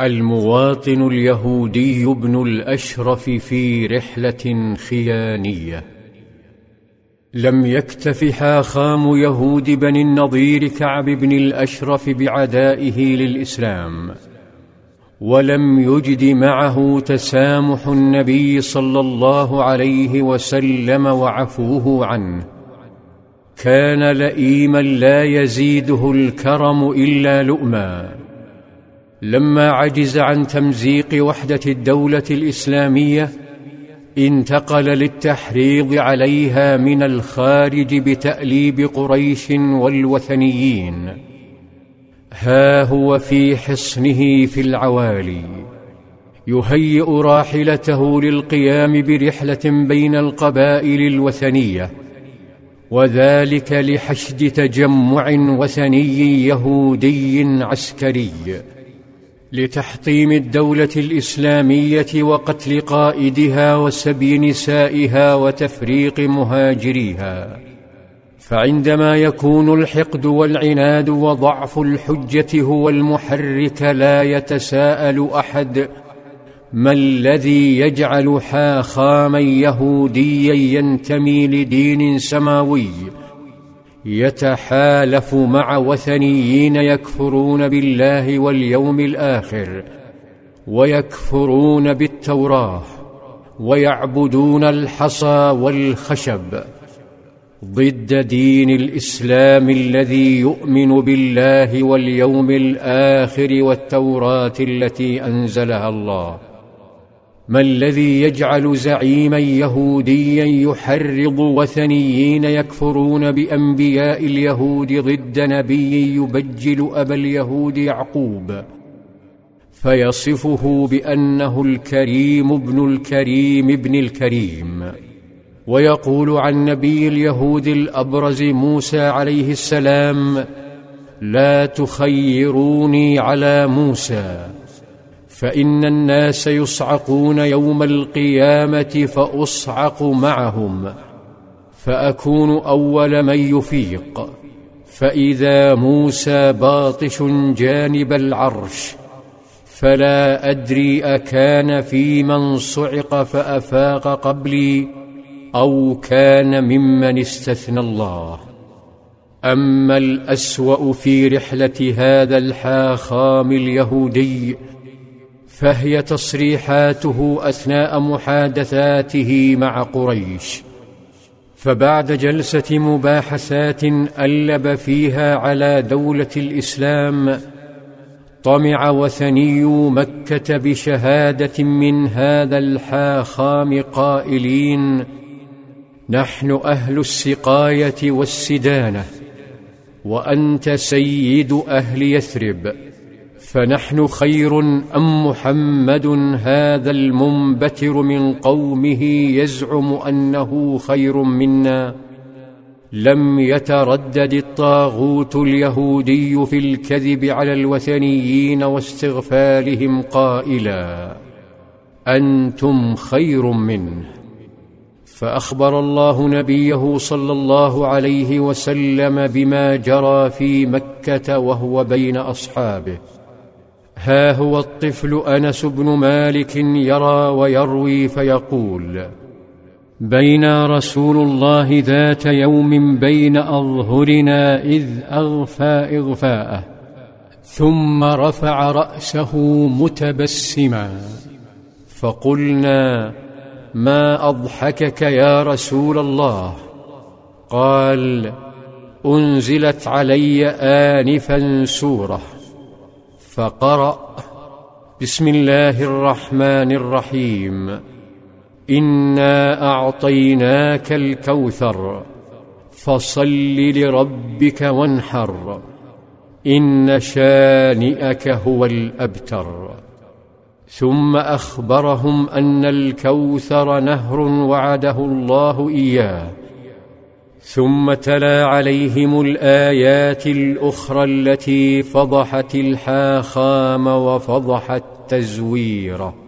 المواطن اليهودي ابن الأشرف في رحلة خيانية. لم يكتف حاخام يهود بني النضير كعب بن الأشرف بعدائه للإسلام ولم يجد معه تسامح النبي صلى الله عليه وسلم وعفوه عنه. كان لئيما لا يزيده الكرم إلا لؤما. لما عجز عن تمزيق وحدة الدولة الإسلامية انتقل للتحريض عليها من الخارج بتأليب قريش والوثنيين. ها هو في حصنه في العوالي. يهيئ راحلته للقيام برحلة بين القبائل الوثنية وذلك لحشد تجمع وثني يهودي عسكري. لتحطيم الدولة الإسلامية وقتل قائدها وسبي نسائها وتفريق مهاجريها. فعندما يكون الحقد والعناد وضعف الحجة هو المحرك لا يتساءل أحد ما الذي يجعل حاخاما يهوديا ينتمي لدين سماوي يتحالف مع وثنيين يكفرون بالله واليوم الآخر ويكفرون بالتوراه ويعبدون الحصى والخشب. ضد دين الإسلام الذي يؤمن بالله واليوم الآخر والتوراة التي أنزلها الله. ما الذي يجعل زعيما يهوديا يحرض وثنيين يكفرون بأنبياء اليهود ضد نبي يبجل أبا اليهود يعقوب؟ فيصفه بأنه الكريم ابن الكريم ابن الكريم. ويقول عن نبي اليهود الأبرز موسى عليه السلام لا تخيروني على موسى فإن الناس يصعقون يوم القيامة فأصعق معهم فأكون أول من يفيق. فإذا موسى باطش جانب العرش فلا أدري أكان في من صعق فأفاق قبلي أو كان ممن استثنى الله. أما الأسوأ في رحلة هذا الحاخام اليهودي فهي تصريحاته أثناء محادثاته مع قريش. فبعد جلسة مباحثات ألب فيها على دولة الإسلام طمع وثني مكة بشهادة من هذا الحاخام قائلين نحن أهل السقاية والسدانة وأنت سيد أهل يثرب. فنحن خير أم محمد هذا المنبتر من قومه يزعم أنه خير منا؟ لم يتردد الطاغوت اليهودي في الكذب على الوثنيين واستغفالهم قائلا أنتم خير منه. فأخبر الله نبيه صلى الله عليه وسلم بما جرى في مكة وهو بين أصحابه. ها هو الطفل أنس بن مالك يرى ويروي فيقول بينا رسول الله ذات يوم بين أظهرنا إذ أغفى إغفاءه ثم رفع رأسه متبسما فقلنا ما أضحكك يا رسول الله؟ قال أنزلت علي انفا سورة. فقرأ بسم الله الرحمن الرحيم إنا أعطيناك الكوثر فصل لربك وانحر إن شانئك هو الأبتر. ثم أخبرهم أن الكوثر نهر وعده الله إياه ثم تلا عليهم الآيات الأخرى التي فضحت الحاخام وفضحت تزويره.